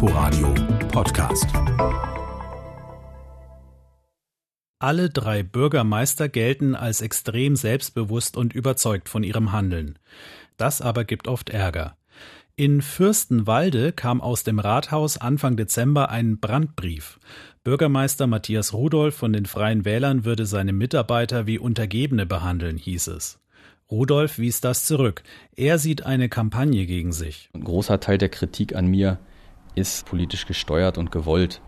Inforadio Podcast. Alle drei Bürgermeister gelten als extrem selbstbewusst und überzeugt von ihrem Handeln. Das aber gibt oft Ärger. In Fürstenwalde kam aus dem Rathaus Anfang Dezember ein Brandbrief. Bürgermeister Matthias Rudolph von den Freien Wählern würde seine Mitarbeiter wie Untergebene behandeln, hieß es. Rudolph wies das zurück. Er sieht eine Kampagne gegen sich. Ein großer Teil der Kritik an mir ist politisch gesteuert und gewollt.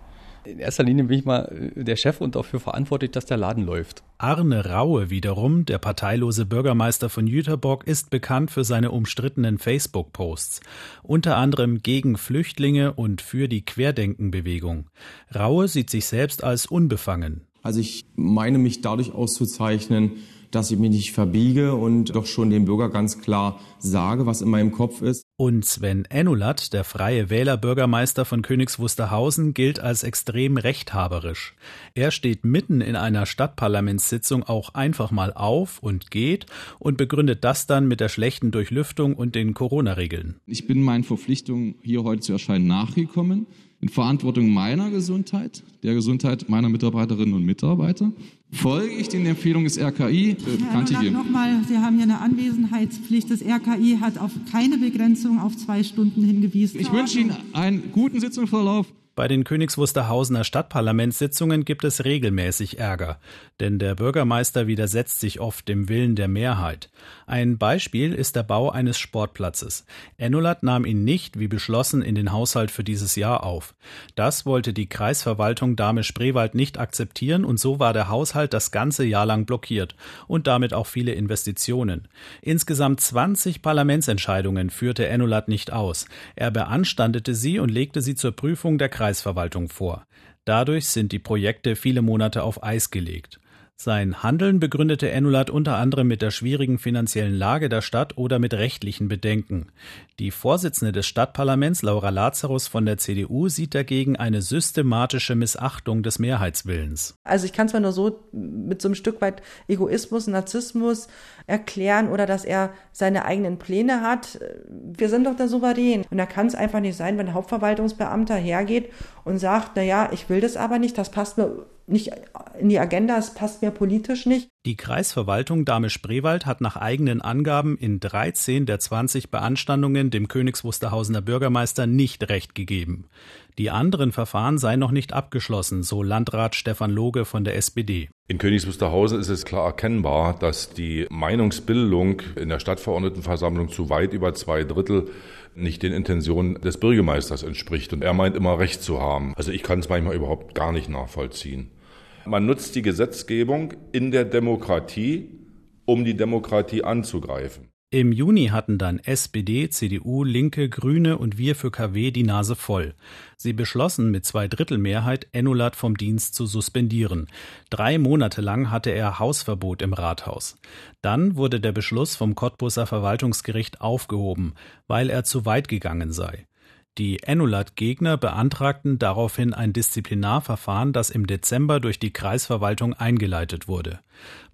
In erster Linie bin ich mal äh, der Chef und dafür verantwortlich, dass der Laden läuft. Arne Raue wiederum, der parteilose Bürgermeister von Jüterbock, ist bekannt für seine umstrittenen Facebook-Posts, unter anderem gegen Flüchtlinge und für die Querdenkenbewegung. Raue sieht sich selbst als unbefangen. Also ich meine mich dadurch auszuzeichnen, dass ich mich nicht verbiege und doch schon dem Bürger ganz klar sage, was in meinem Kopf ist. Und Sven Enulat, der freie Wählerbürgermeister von Königs Wusterhausen, gilt als extrem rechthaberisch. Er steht mitten in einer Stadtparlamentssitzung auch einfach mal auf und geht und begründet das dann mit der schlechten Durchlüftung und den Corona-Regeln. Ich bin meinen Verpflichtungen, hier heute zu erscheinen, nachgekommen in Verantwortung meiner Gesundheit, der Gesundheit meiner Mitarbeiterinnen und Mitarbeiter. Folge ich den Empfehlungen des RKI? Äh, Herr nochmal, Sie haben hier eine Anwesenheitspflicht. Das RKI hat auf keine Begrenzung auf zwei Stunden hingewiesen. Ich wünsche Ihnen einen guten Sitzungsverlauf. Bei den Königs Wusterhausener Stadtparlamentssitzungen gibt es regelmäßig Ärger, denn der Bürgermeister widersetzt sich oft dem Willen der Mehrheit. Ein Beispiel ist der Bau eines Sportplatzes. Ennulat nahm ihn nicht, wie beschlossen, in den Haushalt für dieses Jahr auf. Das wollte die Kreisverwaltung Dahme-Spreewald nicht akzeptieren und so war der Haushalt das ganze Jahr lang blockiert und damit auch viele Investitionen. Insgesamt 20 Parlamentsentscheidungen führte Ennulat nicht aus. Er beanstandete sie und legte sie zur Prüfung der Kreisverwaltung vor. Dadurch sind die Projekte viele Monate auf Eis gelegt. Sein Handeln begründete Enulat unter anderem mit der schwierigen finanziellen Lage der Stadt oder mit rechtlichen Bedenken. Die Vorsitzende des Stadtparlaments, Laura Lazarus von der CDU, sieht dagegen eine systematische Missachtung des Mehrheitswillens. Also ich kann zwar nur so mit so einem Stück weit Egoismus, Narzissmus erklären oder dass er seine eigenen Pläne hat. Wir sind doch der Souverän. Und da kann es einfach nicht sein, wenn ein Hauptverwaltungsbeamter hergeht und sagt, na ja, ich will das aber nicht, das passt mir nicht in die Agenda, es passt mir politisch nicht. Die Kreisverwaltung Dahme-Spreewald hat nach eigenen Angaben in 13 der 20 Beanstandungen dem Königs Wusterhausener Bürgermeister nicht recht gegeben. Die anderen Verfahren seien noch nicht abgeschlossen, so Landrat Stefan Loge von der SPD. In Königs Wusterhausen ist es klar erkennbar, dass die Meinungsbildung in der Stadtverordnetenversammlung zu weit über zwei Drittel nicht den Intentionen des Bürgermeisters entspricht. Und er meint immer Recht zu haben. Also ich kann es manchmal überhaupt gar nicht nachvollziehen. Man nutzt die Gesetzgebung in der Demokratie, um die Demokratie anzugreifen. Im Juni hatten dann SPD, CDU, Linke, Grüne und Wir für KW die Nase voll. Sie beschlossen mit zwei Drittel Mehrheit, Enulat vom Dienst zu suspendieren. Drei Monate lang hatte er Hausverbot im Rathaus. Dann wurde der Beschluss vom Cottbusser Verwaltungsgericht aufgehoben, weil er zu weit gegangen sei. Die Enulat-Gegner beantragten daraufhin ein Disziplinarverfahren, das im Dezember durch die Kreisverwaltung eingeleitet wurde.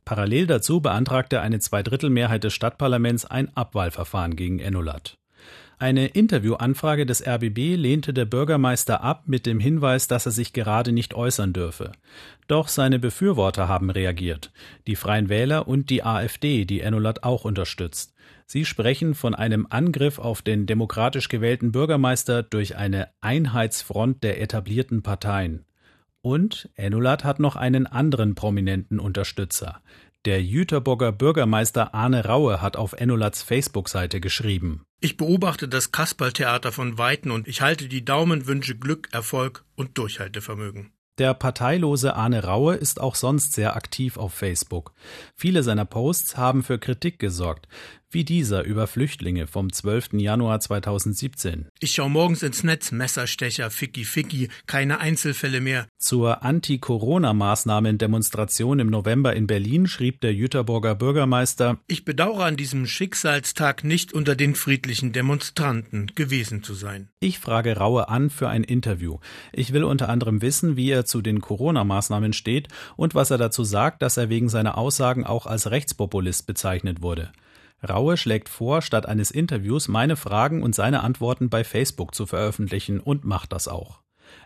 Parallel dazu beantragte eine Zweidrittelmehrheit des Stadtparlaments ein Abwahlverfahren gegen Enulat. Eine Interviewanfrage des RBB lehnte der Bürgermeister ab mit dem Hinweis, dass er sich gerade nicht äußern dürfe. Doch seine Befürworter haben reagiert, die Freien Wähler und die AfD, die Enulat auch unterstützt. Sie sprechen von einem Angriff auf den demokratisch gewählten Bürgermeister durch eine Einheitsfront der etablierten Parteien. Und Enulat hat noch einen anderen prominenten Unterstützer. Der Jüterburger Bürgermeister Arne Raue hat auf Enolats Facebook-Seite geschrieben. Ich beobachte das Kasperltheater von Weitem und ich halte die Daumen, wünsche Glück, Erfolg und Durchhaltevermögen. Der parteilose Arne Raue ist auch sonst sehr aktiv auf Facebook. Viele seiner Posts haben für Kritik gesorgt wie dieser über Flüchtlinge vom 12. Januar 2017. Ich schau morgens ins Netz, Messerstecher, Ficky Ficky, keine Einzelfälle mehr. Zur Anti-Corona-Maßnahmen-Demonstration im November in Berlin schrieb der Jüterburger Bürgermeister Ich bedauere an diesem Schicksalstag nicht unter den friedlichen Demonstranten gewesen zu sein. Ich frage Raue an für ein Interview. Ich will unter anderem wissen, wie er zu den Corona-Maßnahmen steht und was er dazu sagt, dass er wegen seiner Aussagen auch als Rechtspopulist bezeichnet wurde. Raue schlägt vor, statt eines Interviews meine Fragen und seine Antworten bei Facebook zu veröffentlichen und macht das auch.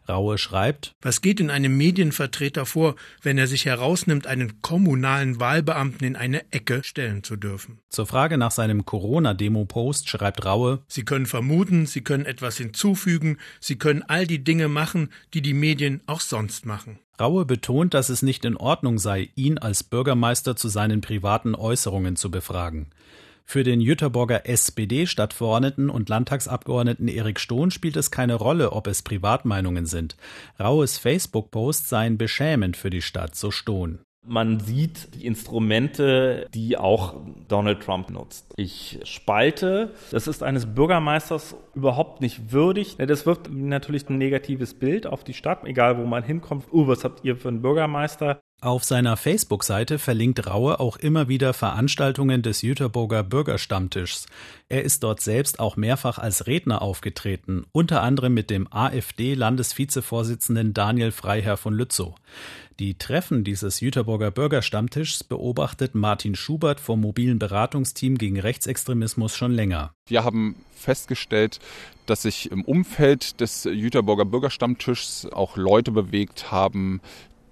Raue schreibt Was geht in einem Medienvertreter vor, wenn er sich herausnimmt, einen kommunalen Wahlbeamten in eine Ecke stellen zu dürfen? Zur Frage nach seinem Corona-Demo-Post schreibt Raue Sie können vermuten, Sie können etwas hinzufügen, Sie können all die Dinge machen, die die Medien auch sonst machen. Raue betont, dass es nicht in Ordnung sei, ihn als Bürgermeister zu seinen privaten Äußerungen zu befragen. Für den Jüterborger SPD-Stadtverordneten und Landtagsabgeordneten Erik Stohn spielt es keine Rolle, ob es Privatmeinungen sind. Raues Facebook-Post seien beschämend für die Stadt, so Stohn. Man sieht die Instrumente, die auch Donald Trump nutzt. Ich spalte, das ist eines Bürgermeisters überhaupt nicht würdig. Das wirft natürlich ein negatives Bild auf die Stadt, egal wo man hinkommt. Uh, was habt ihr für einen Bürgermeister? Auf seiner Facebook-Seite verlinkt Raue auch immer wieder Veranstaltungen des Jüterburger Bürgerstammtischs. Er ist dort selbst auch mehrfach als Redner aufgetreten, unter anderem mit dem AfD-Landesvizevorsitzenden Daniel Freiherr von Lützow. Die Treffen dieses Jüterburger Bürgerstammtischs beobachtet Martin Schubert vom mobilen Beratungsteam gegen Rechtsextremismus schon länger. Wir haben festgestellt, dass sich im Umfeld des Jüterburger Bürgerstammtischs auch Leute bewegt haben,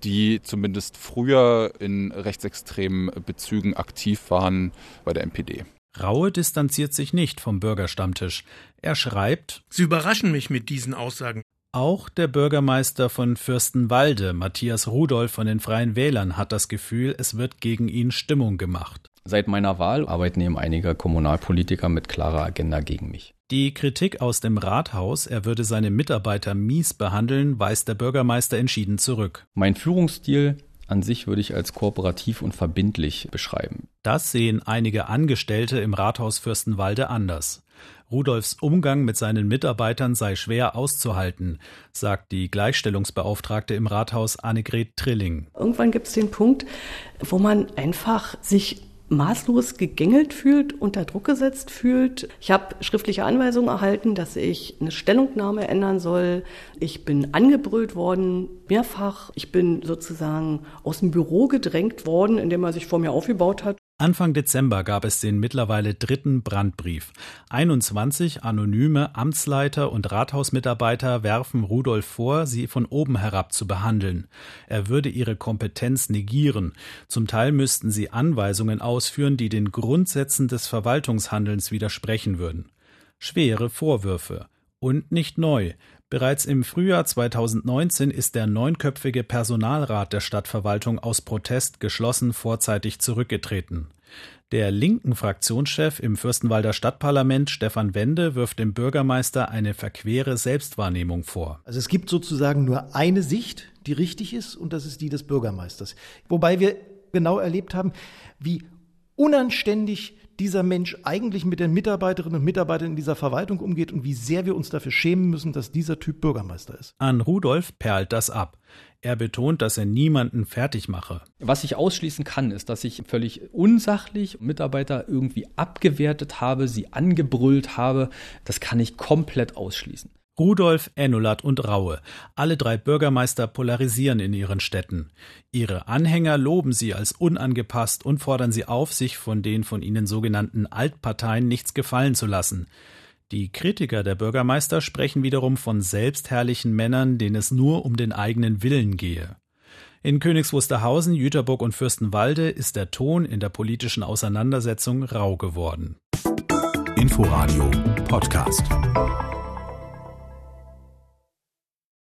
die zumindest früher in rechtsextremen Bezügen aktiv waren bei der NPD. Raue distanziert sich nicht vom Bürgerstammtisch. Er schreibt Sie überraschen mich mit diesen Aussagen. Auch der Bürgermeister von Fürstenwalde, Matthias Rudolph von den Freien Wählern, hat das Gefühl, es wird gegen ihn Stimmung gemacht. Seit meiner Wahl arbeiten eben einige Kommunalpolitiker mit klarer Agenda gegen mich. Die Kritik aus dem Rathaus, er würde seine Mitarbeiter mies behandeln, weist der Bürgermeister entschieden zurück. Mein Führungsstil an sich würde ich als kooperativ und verbindlich beschreiben. Das sehen einige Angestellte im Rathaus Fürstenwalde anders. Rudolfs Umgang mit seinen Mitarbeitern sei schwer auszuhalten, sagt die Gleichstellungsbeauftragte im Rathaus Annegret Trilling. Irgendwann gibt es den Punkt, wo man einfach sich maßlos gegängelt fühlt, unter Druck gesetzt fühlt. Ich habe schriftliche Anweisungen erhalten, dass ich eine Stellungnahme ändern soll. Ich bin angebrüllt worden, mehrfach. Ich bin sozusagen aus dem Büro gedrängt worden, indem er sich vor mir aufgebaut hat. Anfang Dezember gab es den mittlerweile dritten Brandbrief. 21 anonyme Amtsleiter und Rathausmitarbeiter werfen Rudolf vor, sie von oben herab zu behandeln. Er würde ihre Kompetenz negieren. Zum Teil müssten sie Anweisungen ausführen, die den Grundsätzen des Verwaltungshandelns widersprechen würden. Schwere Vorwürfe. Und nicht neu. Bereits im Frühjahr 2019 ist der neunköpfige Personalrat der Stadtverwaltung aus Protest geschlossen vorzeitig zurückgetreten. Der linken Fraktionschef im Fürstenwalder Stadtparlament, Stefan Wende, wirft dem Bürgermeister eine verquere Selbstwahrnehmung vor. Also es gibt sozusagen nur eine Sicht, die richtig ist, und das ist die des Bürgermeisters. Wobei wir genau erlebt haben, wie unanständig dieser Mensch eigentlich mit den Mitarbeiterinnen und Mitarbeitern in dieser Verwaltung umgeht und wie sehr wir uns dafür schämen müssen, dass dieser Typ Bürgermeister ist. An Rudolf perlt das ab. Er betont, dass er niemanden fertig mache. Was ich ausschließen kann, ist, dass ich völlig unsachlich Mitarbeiter irgendwie abgewertet habe, sie angebrüllt habe. Das kann ich komplett ausschließen. Rudolf, Ennulat und Raue. Alle drei Bürgermeister polarisieren in ihren Städten. Ihre Anhänger loben sie als unangepasst und fordern sie auf, sich von den von ihnen sogenannten Altparteien nichts gefallen zu lassen. Die Kritiker der Bürgermeister sprechen wiederum von selbstherrlichen Männern, denen es nur um den eigenen Willen gehe. In Königs Wusterhausen, Jüterburg und Fürstenwalde ist der Ton in der politischen Auseinandersetzung rau geworden. Inforadio Podcast.